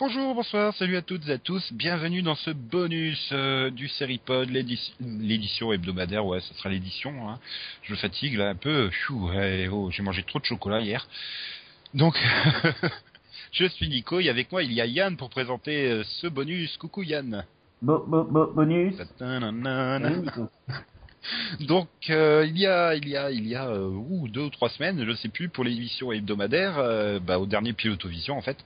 Bonjour, bonsoir, salut à toutes et à tous, bienvenue dans ce bonus euh, du Seripod, l'édition- hebdomadaire, ouais, ce sera l'édition, hein. je me fatigue là un peu, Chou, oh, j'ai mangé trop de chocolat hier. Donc, je suis Nico et avec moi il y a Yann pour présenter euh, ce bonus, coucou Yann. Bo, bo, bo- bonus. Donc euh, il y a il y a il y a euh, ouh, deux ou trois semaines, je sais plus, pour l'émission hebdomadaire, euh, bah, au dernier Pilotovision en fait,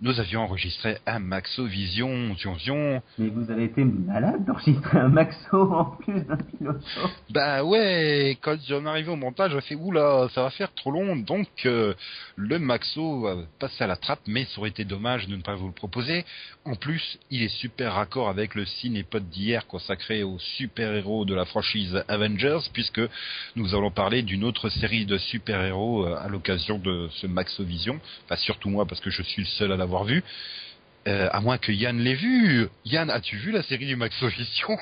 nous avions enregistré un Maxovision, Zion Zion. Mais vous avez été malade d'enregistrer un maxo en plus d'un pilote. Bah ouais, quand j'en arrivé au montage, j'ai fait oula, ça va faire trop long, donc euh, le Maxo va passer à la trappe, mais ça aurait été dommage de ne pas vous le proposer. En plus, il est super raccord avec le cinépod d'hier consacré aux super-héros de la franchise Avengers, puisque nous allons parler d'une autre série de super-héros euh, à l'occasion de ce Maxovision. Enfin, surtout moi, parce que je suis le seul à l'avoir vu. Euh, à moins que Yann l'ait vu. Yann, as-tu vu la série du Maxovision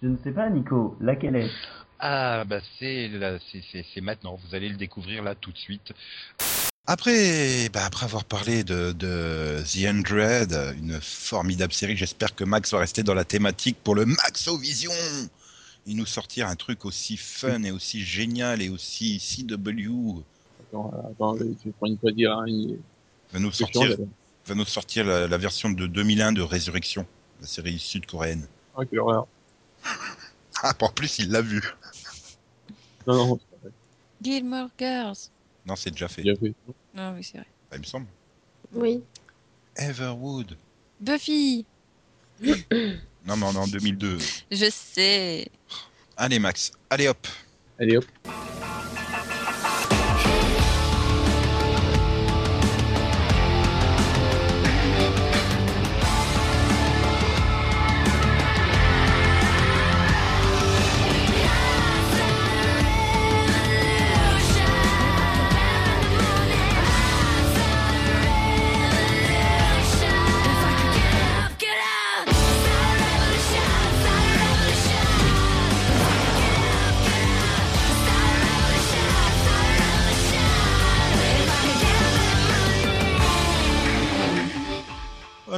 Je ne sais pas, Nico, laquelle est? Ah bah c'est là, c'est maintenant. Vous allez le découvrir là tout de suite. Après, bah, après avoir parlé de, de The Undread, une formidable série, j'espère que Max va rester dans la thématique pour le Maxovision. Il nous sortir un truc aussi fun et aussi génial et aussi CW. Attends, attends, tu prends une fois dire, hein, il Va nous sortir, va nous sortir la, la version de 2001 de Résurrection, la série sud-coréenne. Ah, quelle horreur. Ah, en plus il l'a vu. Non, non, Gilmore Girls. Non, c'est déjà fait. Ah oui, c'est vrai. Ah, il me semble. Oui. Everwood. Buffy. Non, mais on est en 2002. Je sais. Allez Max, allez hop. Allez hop.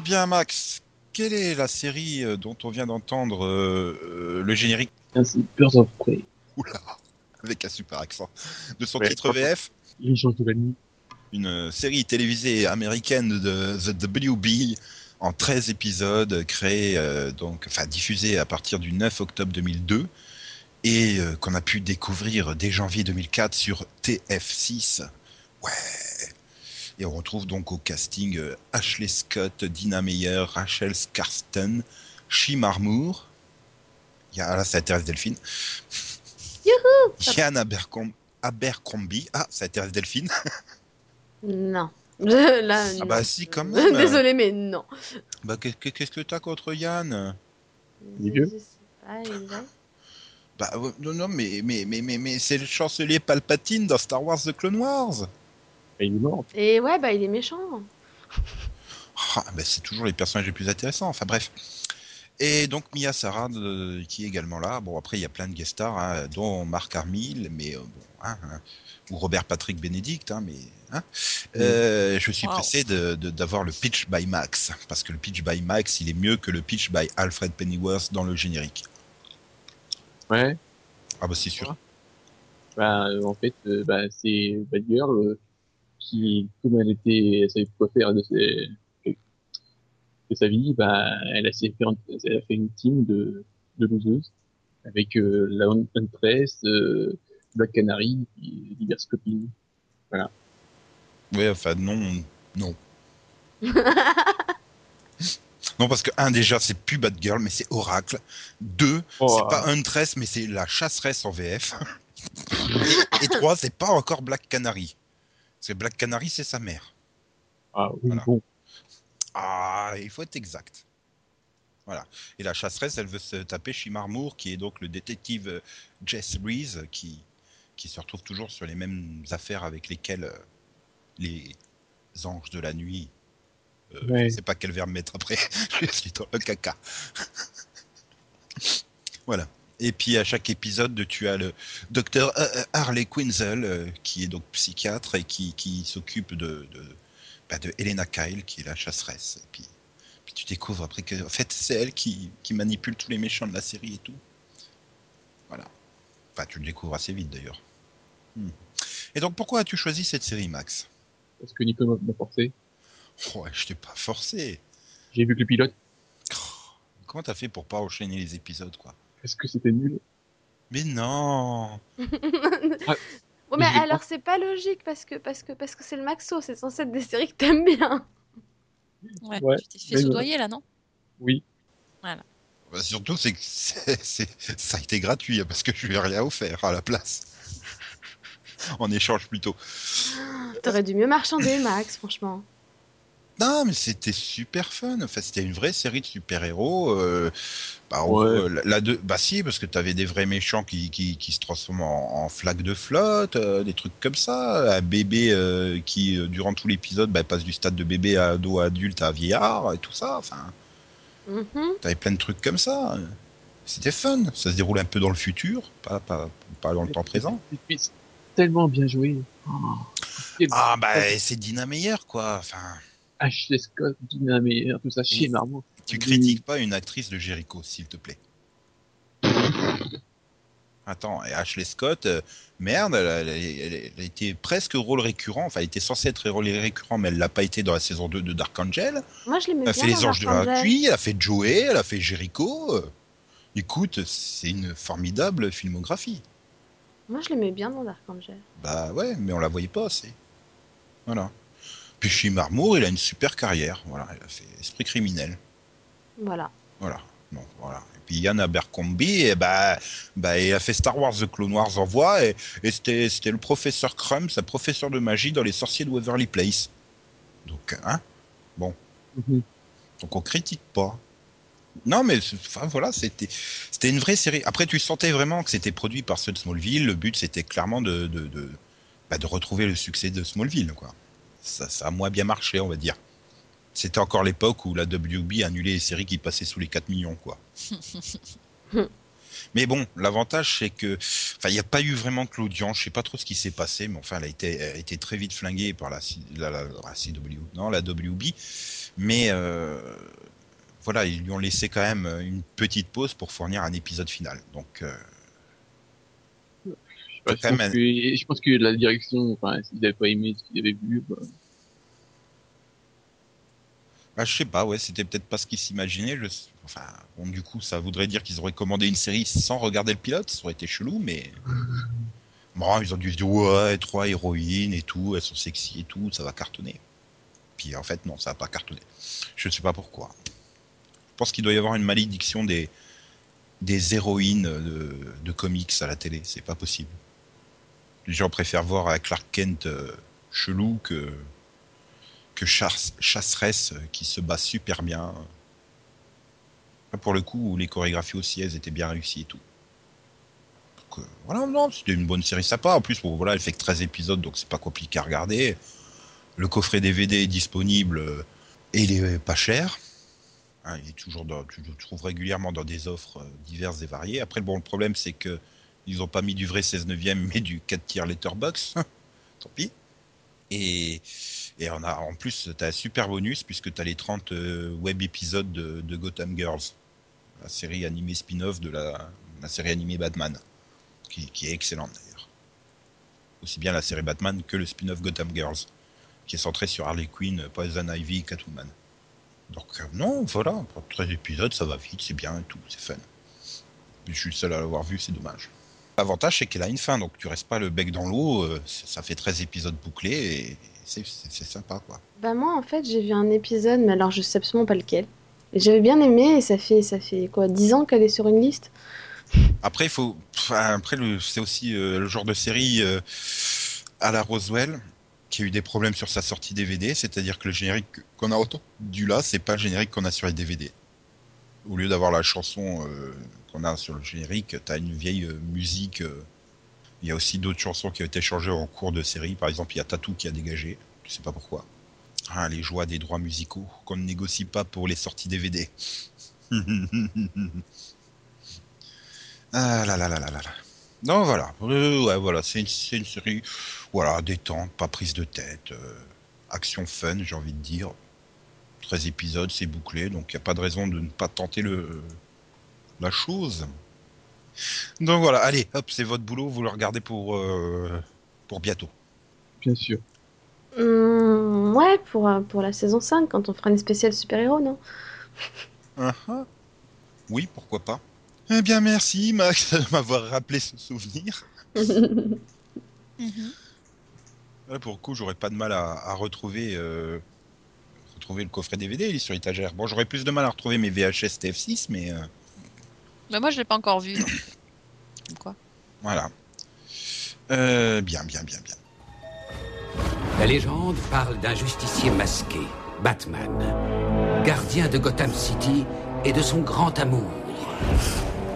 Eh bien Max, quelle est la série euh, dont on vient d'entendre euh, euh, le générique Ah, C'est Birds of Prey. Oula, avec un super accent. De son Ouais. titre VF, Les gens de la nuit. une série télévisée américaine de The WB en 13 épisodes, créée, euh, donc, enfin diffusée à partir du 9 octobre 2002 et euh, qu'on a pu découvrir dès janvier 2004 sur TF6. Ouais. Et on retrouve donc au casting euh, Ashley Scott, Dina Meyer, Rachel Skarsten, Shim Armour. Il y a, ah là, ça intéresse Delphine. Yann Abercom- Abercrombie. Ah, ça intéresse Delphine. Non. Là, Ah non. bah si, quand même. Désolé, mais non. Bah, qu'est- qu'est- qu'est-ce que t'as contre Yann? Il est vieux Je sais pas, il est vrai. Bah non, non, mais, mais, mais, mais, mais c'est le chancelier Palpatine dans Star Wars The Clone Wars. Ah, il est mort. Et ouais, bah il est méchant. Ah, bah, c'est toujours les personnages les plus intéressants. Enfin bref. Et donc Mia Sarah euh, qui est également là. Bon après il y a plein de guest stars, hein, dont Marc Armil, mais euh, bon, hein, hein, ou Robert Patrick Bénédicte, hein, mais hein. Euh, je suis Wow. pressé d'avoir le pitch by Max parce que le pitch by Max il est mieux que le pitch by Alfred Pennyworth dans le générique. Ouais. Ah bah c'est sûr. Bah, en fait, euh, bah, c'est Bad Girl euh, qui, comme elle était, elle savait quoi faire de, ses, de sa vie, bah, elle a, fait, elle a fait une team de, de loseuses avec euh, la Hun- Huntress, euh, Black Canary et diverses copines. Ouais, enfin non, non. non parce que un déjà c'est plus Batgirl mais c'est Oracle. Deux, Oh, c'est pas Huntress mais c'est la chasseresse en VF. et, et trois, c'est pas encore Black Canary. Black Canary c'est sa mère. Ah oui, Voilà. bon. Ah, il faut être exact. Voilà. Et la chasseresse, elle veut se taper Shimar Moore, qui est donc le détective euh, Jess Reese, qui, qui se retrouve toujours sur les mêmes affaires avec lesquelles euh, les anges de la nuit. euh, Ouais. Je sais pas quel verbe mettre après. Je suis dans le caca. voilà. Et puis à chaque épisode, tu as le docteur euh, euh, Harley Quinzel, euh, qui est donc psychiatre et qui, qui s'occupe de, de, bah, de Elena Kyle, qui est la chasseresse. Et puis, puis tu découvres après que, en fait, c'est elle qui, qui manipule tous les méchants de la série et tout. Voilà. Enfin, tu le découvres assez vite d'ailleurs. Hmm. Et donc, pourquoi as-tu choisi cette série, Max? Parce que Nico m'a forcé. Ouais, je t'ai pas forcé. J'ai vu que le pilote. Comment t'as fait pour pas enchaîner les épisodes, quoi? Est-ce que c'était nul? Mais non Bon, mais alors c'est pas logique parce que parce que parce que c'est le Maxo, c'est censé être des séries que t'aimes bien. Ouais, Ouais. tu t'es fait soudoyer là, non? Oui. Bah, Surtout, c'est que c'est- c'est- ça a été gratuit, parce que je lui ai rien offert à la place. en échange, plutôt. T'aurais dû mieux marchander, Max, franchement. Non, mais c'était super fun. Enfin, c'était une vraie série de super-héros. euh, bah, Ouais. gros, la, la deux- bah si, parce que t'avais des vrais méchants qui, qui, qui se transforment en, en flaques de flotte, euh, des trucs comme ça. Un bébé euh, qui, euh, durant tout l'épisode, bah, passe du stade de bébé à ado à adulte à vieillard et tout ça. Enfin, Mhm. t'avais plein de trucs comme ça. C'était fun. Ça se déroule un peu dans le futur, pas, pas, pas dans le temps présent. Tellement bien joué. Oh. Et Ah bah c'est Dina Meyer quoi. Enfin, Ashley Scott, Dina Meyer, tout ça, chez Oui. Marmot. tu critiques pas une actrice de Jericho, s'il te plaît? Attends, et Ashley Scott, euh, merde, elle, a- elle elle a été presque rôle récurrent. Enfin, elle était censée être rôle récurrent, mais elle l'a pas été dans la saison 2 de Dark Angel. Moi, je l'aimais Elle a fait Les Anges de la. Pluie, elle a fait Joey, elle a fait Jericho. Écoute, c'est une formidable filmographie. Moi, je l'aimais bien dans Dark Angel. Bah ouais, mais on la voyait pas assez. Voilà. Puis chez Marmour, il a une super carrière. Voilà, il a fait Esprit criminel. Voilà. Voilà. Non, voilà. Et puis Yann Abercrombie, bah, bah, il a fait Star Wars The Clone Wars en voix et, et c'était, c'était le professeur Crumb, un professeur de magie dans les sorciers de Waverly Place. Donc, hein, Mhm. donc on critique pas. Non, mais enfin, voilà, c'était, c'était une vraie série. Après, tu sentais vraiment que c'était produit par ceux de Smallville. Le but, c'était clairement de, de, de, bah, de retrouver le succès de Smallville, quoi. Ça, ça a moins bien marché, on va dire. C'était encore l'époque où la WB annulait les séries qui passaient sous les 4 millions, quoi. mais bon, l'avantage, c'est que, enfin, il n'y a pas eu vraiment que l'audience. Je sais pas trop ce qui s'est passé, mais enfin, elle a été, elle a été très vite flinguée par la, C- la, la- la CW, non, la WB. Mais euh, voilà, ils lui ont laissé quand même une petite pause pour fournir un épisode final. Donc, euh, pas, je pense que, je pense que la direction, enfin, s'ils n'avaient pas aimé ce qu'ils avaient vu, bah, bah, je sais pas, ouais, c'était peut-être pas ce qu'ils s'imaginaient. Je... Enfin, bon, du coup, ça voudrait dire qu'ils auraient commandé une série sans regarder le pilote. Ça aurait été chelou, mais bon, ils ont dû se dire ouais, trois héroïnes et tout, elles sont sexy et tout, ça va cartonner. Puis en fait, non, ça va pas cartonner. Je ne sais pas pourquoi. Je pense qu'il doit y avoir une malédiction des des héroïnes de, de comics à la télé. C'est pas possible. Les gens préfèrent voir Clark Kent euh, chelou que que chasse, chasseresse euh, qui se bat super bien. Pour le coup, les chorégraphies aussi, elles étaient bien réussies et tout. Donc, euh, voilà, non, c'était une bonne série sympa. En plus, bon, voilà, elle fait que 13 épisodes, donc c'est pas compliqué à regarder. Le coffret DVD est disponible et il est pas cher. Hein, il est toujours dans, tu le trouves régulièrement dans des offres diverses et variées. Après, bon, le problème, c'est que ils ont pas mis du vrai 16 neuvième, mais du 4 tiers letterbox. Tant pis. Et, et on a, en plus, tu as un super bonus puisque tu as les 30 euh, web épisodes de, Gotham Girls, la série animée spin-off de la, série animée Batman, qui, qui est excellente d'ailleurs. Aussi bien la série Batman que le spin-off Gotham Girls, qui est centré sur Harley Quinn, Poison Ivy et Catwoman. Donc, euh, non, voilà, pour 13 épisodes, ça va vite, c'est bien et tout, c'est fun. Je suis le seul à l'avoir vu, c'est dommage. L'avantage, c'est qu'elle a une fin, donc tu restes pas le bec dans l'eau, euh, ça fait 13 épisodes bouclés et c'est sympa, quoi. Bah moi, en fait, j'ai vu un épisode, mais alors je sais absolument pas lequel. Et j'avais bien aimé, et ça fait ça fait quoi, 10 ans qu'elle est sur une liste? Après, il faut. après, c'est aussi euh, le genre de série euh, à la Roswell qui a eu des problèmes sur sa sortie DVD, c'est-à-dire que le générique qu'on a entendu là, c'est pas le générique qu'on a sur les DVD. Au lieu d'avoir la chanson euh, qu'on a sur le générique, t'as une vieille euh, musique. euh, Il y a aussi d'autres chansons qui ont été changées en cours de série. Par exemple, il y a Tattoo qui a dégagé. Je sais pas pourquoi. Ah, les joies des droits musicaux qu'on ne négocie pas pour les sorties DVD. Ah là là là là là là. Non, voilà. Ouais, voilà. C'est une, série, voilà, détente, pas prise de tête. action fun, j'ai envie de dire. 13 épisodes, c'est bouclé, donc il n'y a pas de raison de ne pas tenter le la chose. Donc voilà, allez, hop, c'est votre boulot, vous le regardez pour, euh, pour bientôt. Bien sûr. Hum, ouais, pour, euh, pour la saison 5, quand on fera une spéciale super-héros, non? Uh-huh. Oui, pourquoi pas. Eh bien, merci Max de m'avoir rappelé ce souvenir. Là, pour le coup, j'aurais pas de mal à, à retrouver, euh, retrouver le coffret DVD, il est sur étagère. Bon, j'aurais plus de mal à retrouver mes VHS TF6, mais euh, Bah, moi, je l'ai pas encore vu. donc, quoi? voilà. Euh, bien, bien, bien, bien. La légende parle d'un justicier masqué, Batman, gardien de Gotham City et de son grand amour,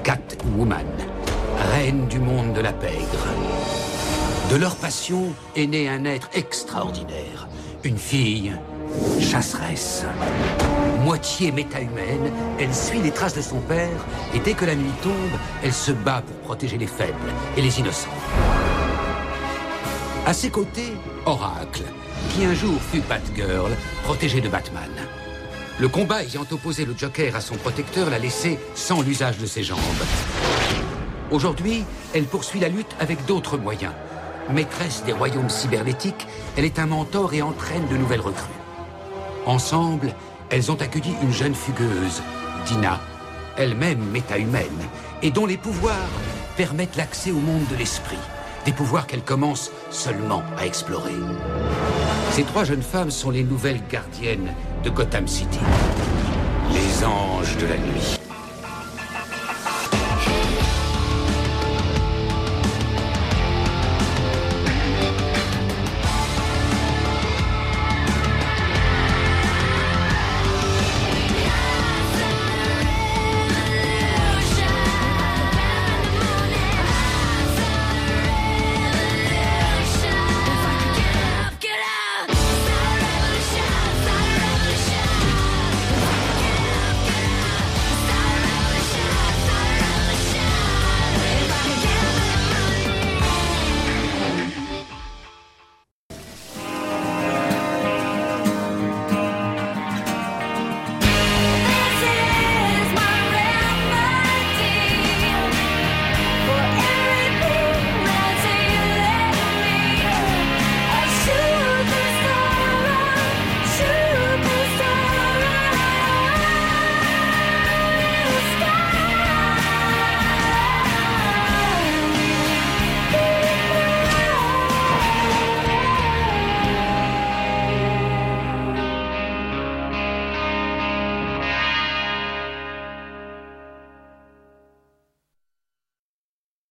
Catwoman, reine du monde de la pègre. De leur passion est né un être extraordinaire, une fille chasseresse. Moitié méta-humaine, elle suit les traces de son père et dès que la nuit tombe, elle se bat pour protéger les faibles et les innocents. À ses côtés, Oracle, qui un jour fut Batgirl, protégée de Batman. Le combat ayant opposé le Joker à son protecteur l'a laissé sans l'usage de ses jambes. Aujourd'hui, elle poursuit la lutte avec d'autres moyens. Maîtresse des royaumes cybernétiques, elle est un mentor et entraîne de nouvelles recrues. Ensemble, elles ont accueilli une jeune fugueuse, Dina, elle-même méta-humaine, et dont les pouvoirs permettent l'accès au monde de l'esprit, des pouvoirs qu'elle commence seulement à explorer. Ces trois jeunes femmes sont les nouvelles gardiennes de Gotham City. Les anges de la nuit.